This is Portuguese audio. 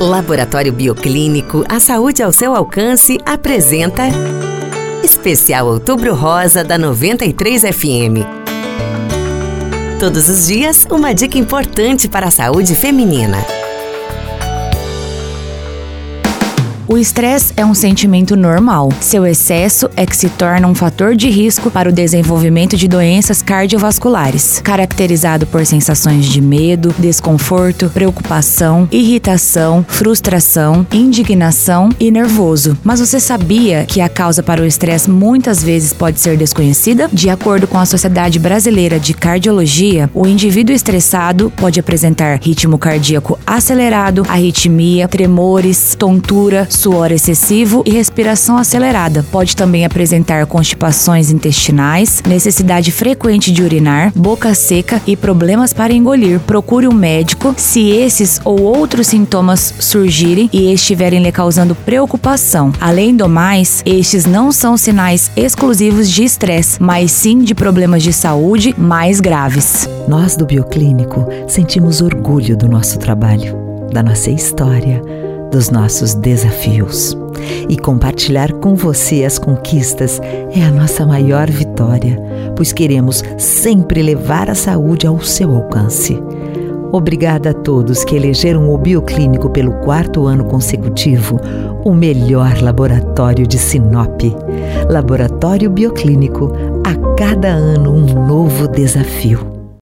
Laboratório Bioclínico, a saúde ao seu alcance, apresenta Especial Outubro Rosa da 93 FM. Todos os dias, uma dica importante para a saúde feminina. O estresse é um sentimento normal. Seu excesso é que se torna um fator de risco para o desenvolvimento de doenças cardiovasculares, caracterizado por sensações de medo, desconforto, preocupação, irritação, frustração, indignação e nervoso. Mas você sabia que a causa para o estresse muitas vezes pode ser desconhecida? De acordo com a Sociedade Brasileira de Cardiologia, o indivíduo estressado pode apresentar ritmo cardíaco acelerado, arritmia, tremores, tontura, suor excessivo e respiração acelerada. Pode também apresentar constipações intestinais, necessidade frequente de urinar, boca seca e problemas para engolir. Procure um médico se esses ou outros sintomas surgirem e estiverem lhe causando preocupação. Além do mais, estes não são sinais exclusivos de estresse, mas sim de problemas de saúde mais graves. Nós do Bioclínico sentimos orgulho do nosso trabalho, da nossa história dos nossos desafios. E compartilhar com você as conquistas é a nossa maior vitória, pois queremos sempre levar a saúde ao seu alcance. Obrigada a todos que elegeram o Bioclínico pelo quarto ano consecutivo o melhor laboratório de Sinop. Laboratório Bioclínico, a cada ano um novo desafio.